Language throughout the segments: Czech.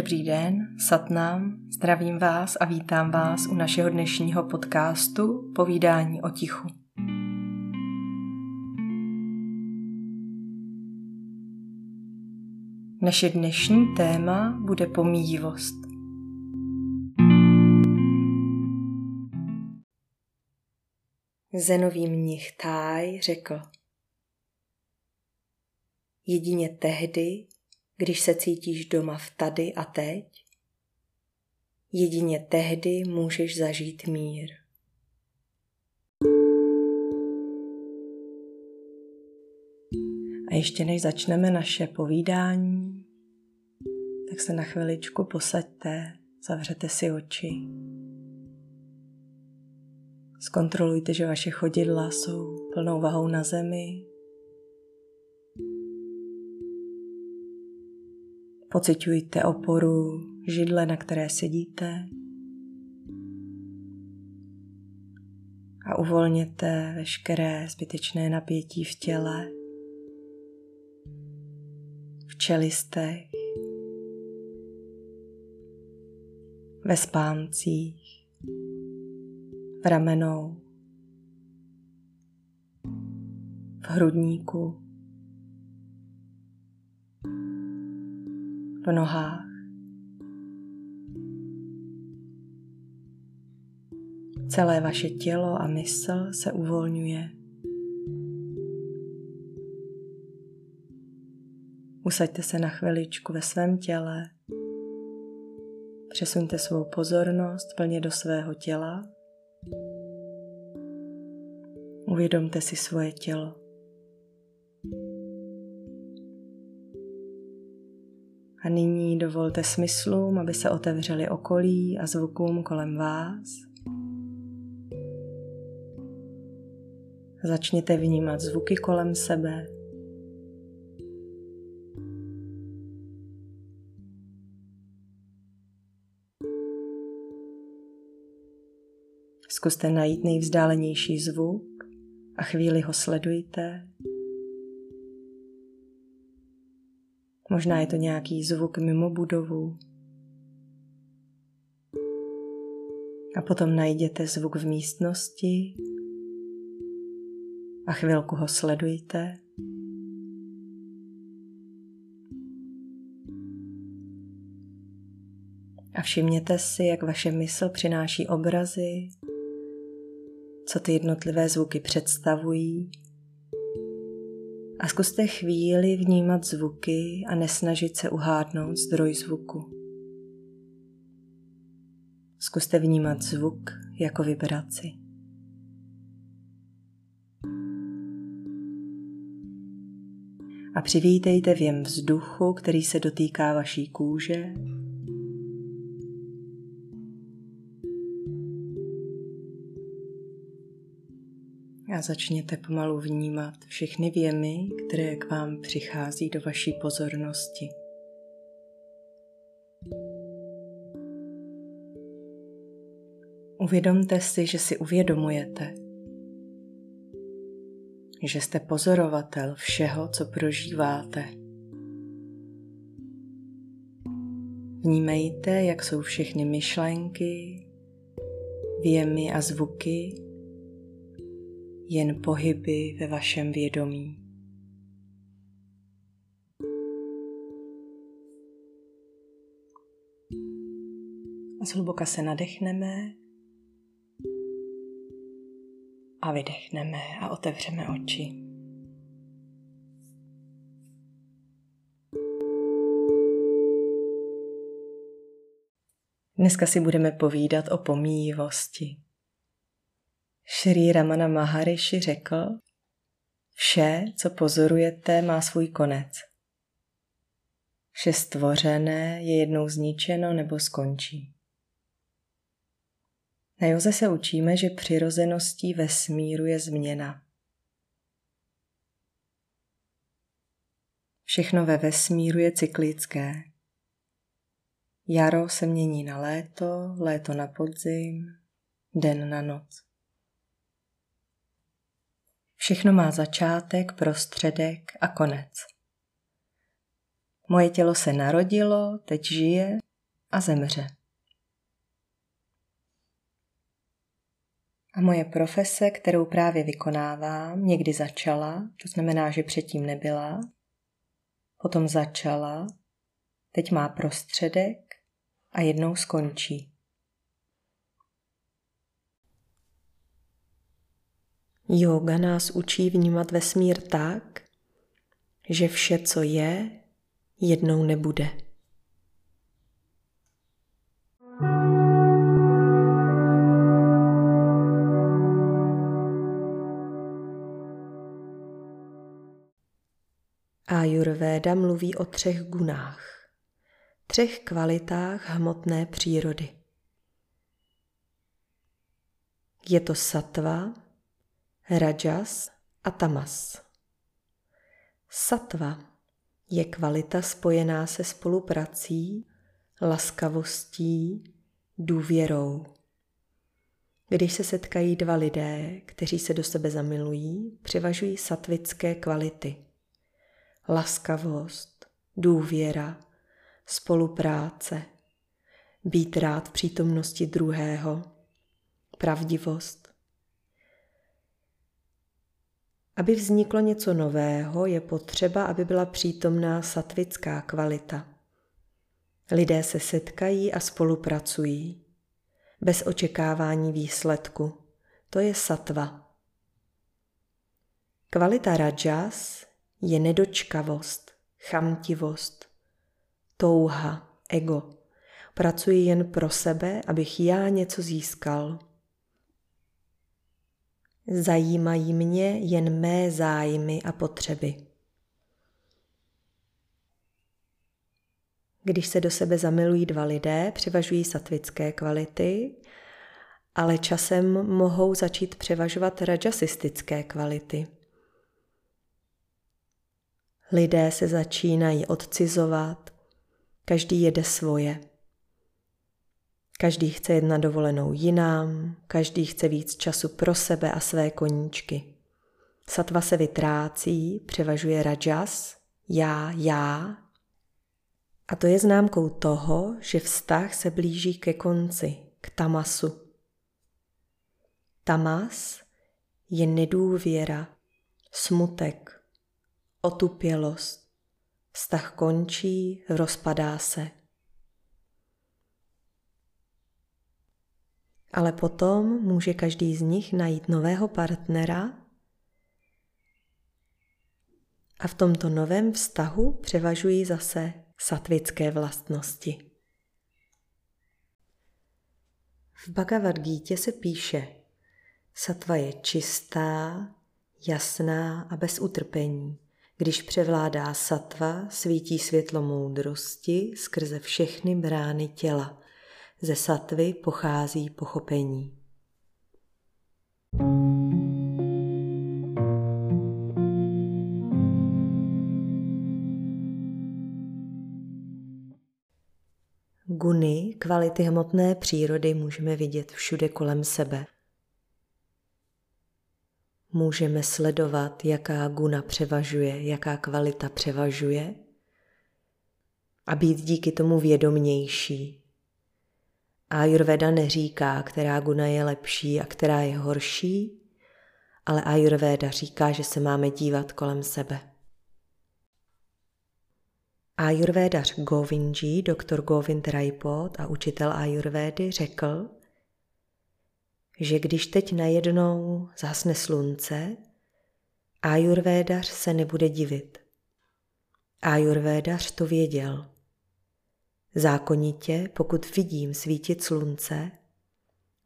Dobrý den, Satnám, zdravím vás a vítám vás u našeho dnešního podcastu Povídání o tichu. Naše dnešní téma bude pomíjivost. Zenový mnich Táj řekl, jedině tehdy, když se cítíš doma v tady a teď, jedině tehdy můžeš zažít mír. A ještě než začneme naše povídání, tak se na chviličku posaďte, zavřete si oči. Zkontrolujte, že vaše chodidla jsou plnou vahou na zemi. Pociťujte oporu židle, na které sedíte. A uvolněte veškeré zbytečné napětí v těle, v čelistech, ve spáncích, v ramenou, v hrudníku, v nohách. Celé vaše tělo a mysl se uvolňuje. Usaďte se na chviličku ve svém těle. Přesuňte svou pozornost plně do svého těla. Uvědomte si svoje tělo. A nyní dovolte smyslům, aby se otevřeli okolí a zvukům kolem vás. Začněte vnímat zvuky kolem sebe. Zkuste najít nejvzdálenější zvuk a chvíli ho sledujte. Možná je to nějaký zvuk mimo budovu. A potom najděte zvuk v místnosti a chvilku ho sledujte. A všimněte si, jak vaše mysl přináší obrazy, co ty jednotlivé zvuky představují a zkuste chvíli vnímat zvuky a nesnažit se uhádnout zdroj zvuku. Zkuste vnímat zvuk jako vibraci. A přivítejte věm vzduchu, který se dotýká vaší kůže a začněte pomalu vnímat všechny věmy, které k vám přichází do vaší pozornosti. Uvědomte si, že si uvědomujete, že jste pozorovatel všeho, co prožíváte. Vnímejte, jak jsou všechny myšlenky, věmy a zvuky jen pohyby ve vašem vědomí. A zhluboka se nadechneme a vydechneme a otevřeme oči. Dneska si budeme povídat o pomíjivosti. Shri Ramana Maharishi řekl, vše, co pozorujete, má svůj konec. Vše stvořené je jednou zničeno nebo skončí. Na Joze se učíme, že přirozeností vesmíru je změna. Všechno ve vesmíru je cyklické. Jaro se mění na léto, léto na podzim, den na noc. Všechno má začátek, prostředek a konec. Moje tělo se narodilo, teď žije a zemře. A moje profese, kterou právě vykonávám, někdy začala, to znamená, že předtím nebyla, potom začala, teď má prostředek a jednou skončí. Yoga nás učí vnímat vesmír tak, že vše, co je, jednou nebude. Ayurveda mluví o třech gunách, třech kvalitách hmotné přírody. Je to satva, rajas a tamas. Satva je kvalita spojená se spoluprací, laskavostí, důvěrou. Když se setkají dva lidé, kteří se do sebe zamilují, převažují satvické kvality. Laskavost, důvěra, spolupráce, být rád v přítomnosti druhého, pravdivost, Aby vzniklo něco nového, je potřeba, aby byla přítomná satvická kvalita. Lidé se setkají a spolupracují. Bez očekávání výsledku. To je satva. Kvalita rajas je nedočkavost, chamtivost, touha, ego. Pracuji jen pro sebe, abych já něco získal. Zajímají mě jen mé zájmy a potřeby. Když se do sebe zamilují dva lidé, převažují satvické kvality, ale časem mohou začít převažovat rajasistické kvality. Lidé se začínají odcizovat, každý jede svoje. Každý chce jet na dovolenou jinám, každý chce víc času pro sebe a své koníčky. Satva se vytrácí, převažuje rajas, já, já. A to je známkou toho, že vztah se blíží ke konci, k tamasu. Tamas je nedůvěra, smutek, otupělost. Vztah končí, rozpadá se. Ale potom může každý z nich najít nového partnera a v tomto novém vztahu převažují zase satvické vlastnosti. V Bhagavad Gita se píše, satva je čistá, jasná a bez utrpení. Když převládá satva, svítí světlo moudrosti skrze všechny brány těla. Ze satvy pochází pochopení. Guny, kvality hmotné přírody můžeme vidět všude kolem sebe. Můžeme sledovat, jaká guna převažuje, jaká kvalita převažuje a být díky tomu vědomnější, Ayurveda neříká, která guna je lepší a která je horší, ale Ayurveda říká, že se máme dívat kolem sebe. Ayurvédař Govindji, doktor Govind Raipot a učitel Ayurvédy řekl, že když teď najednou zhasne slunce, Ayurvédař se nebude divit. Ayurvédař to věděl. Zákonitě, pokud vidím svítit slunce,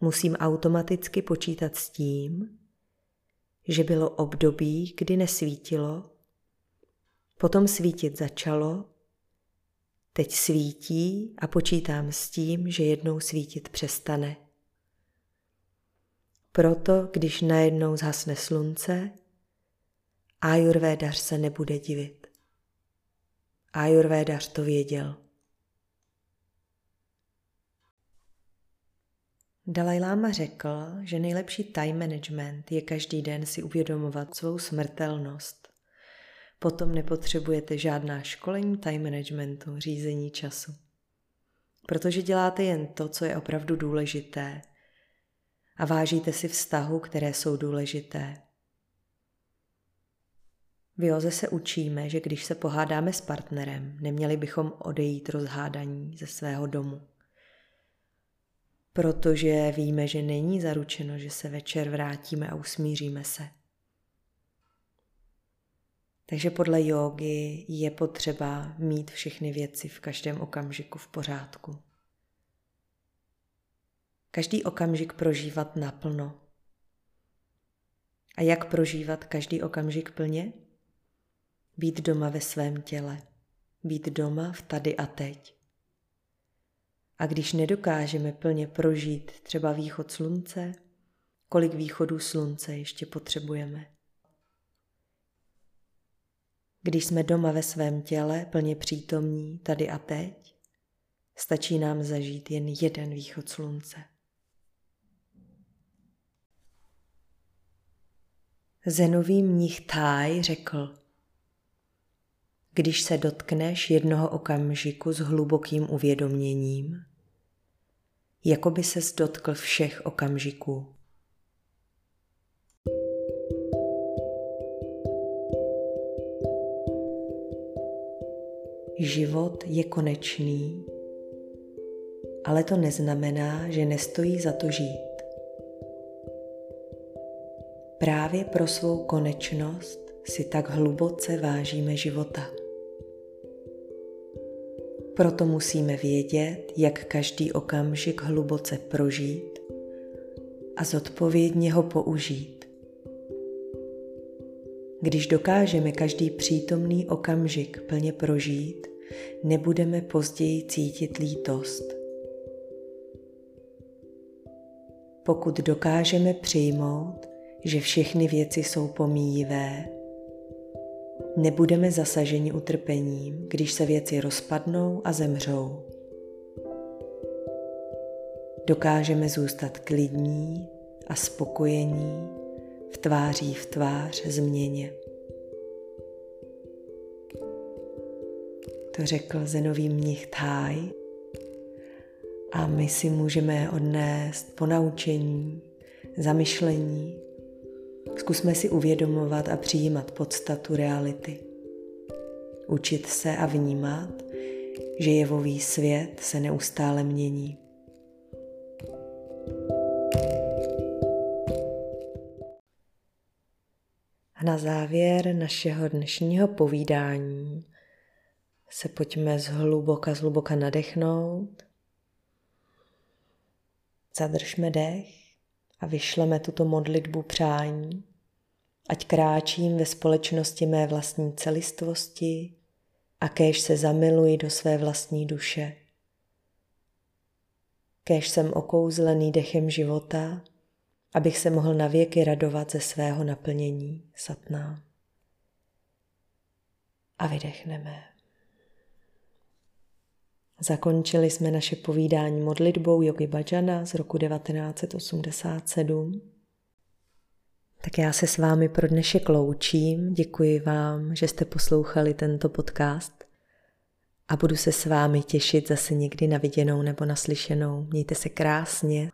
musím automaticky počítat s tím, že bylo období, kdy nesvítilo, potom svítit začalo, teď svítí a počítám s tím, že jednou svítit přestane. Proto, když najednou zhasne slunce, Ajurvédař se nebude divit. Ajurvédař to věděl. Dalaj Lama řekl, že nejlepší time management je každý den si uvědomovat svou smrtelnost. Potom nepotřebujete žádná školení time managementu, řízení času. protože děláte jen to, co je opravdu důležité a vážíte si vztahu, které jsou důležité. V Joze se učíme, že když se pohádáme s partnerem, neměli bychom odejít rozhádaní ze svého domu. Protože víme, že není zaručeno, že se večer vrátíme a usmíříme se. Takže podle jógy je potřeba mít všechny věci v každém okamžiku v pořádku. Každý okamžik prožívat naplno. A jak prožívat každý okamžik plně? Být doma ve svém těle. Být doma v tady a teď. A když nedokážeme plně prožít třeba východ slunce, kolik východů slunce ještě potřebujeme? Když jsme doma ve svém těle, plně přítomní tady a teď, stačí nám zažít jen jeden východ slunce. Zenový mnich Thaj řekl, když se dotkneš jednoho okamžiku s hlubokým uvědoměním, jako by ses dotkl všech okamžiků. Život je konečný, ale to neznamená, že nestojí za to žít. Právě pro svou konečnost si tak hluboce vážíme života. Proto musíme vědět, jak každý okamžik hluboce prožít a zodpovědně ho použít. Když dokážeme každý přítomný okamžik plně prožít, nebudeme později cítit lítost. Pokud dokážeme přijmout, že všechny věci jsou pomíjivé, nebudeme zasaženi utrpením, když se věci rozpadnou a zemřou. Dokážeme zůstat klidní a spokojení v tváří v tvář změně. To řekl zenový mnich Thaj a my si můžeme odnést ponaučení, zamyšlení Zkusme si uvědomovat a přijímat podstatu reality. Učit se a vnímat, že jevový svět se neustále mění. A na závěr našeho dnešního povídání se pojďme zhluboka, zhluboka nadechnout. Zadržme dech a vyšleme tuto modlitbu přání, ať kráčím ve společnosti mé vlastní celistvosti a kéž se zamiluji do své vlastní duše. Kéž jsem okouzlený dechem života, abych se mohl navěky radovat ze svého naplnění satná. A vydechneme. Zakončili jsme naše povídání modlitbou Yogi Bhajana z roku 1987. Tak já se s vámi pro dnešek loučím, děkuji vám, že jste poslouchali tento podcast a budu se s vámi těšit zase někdy na viděnou nebo naslyšenou. Mějte se krásně.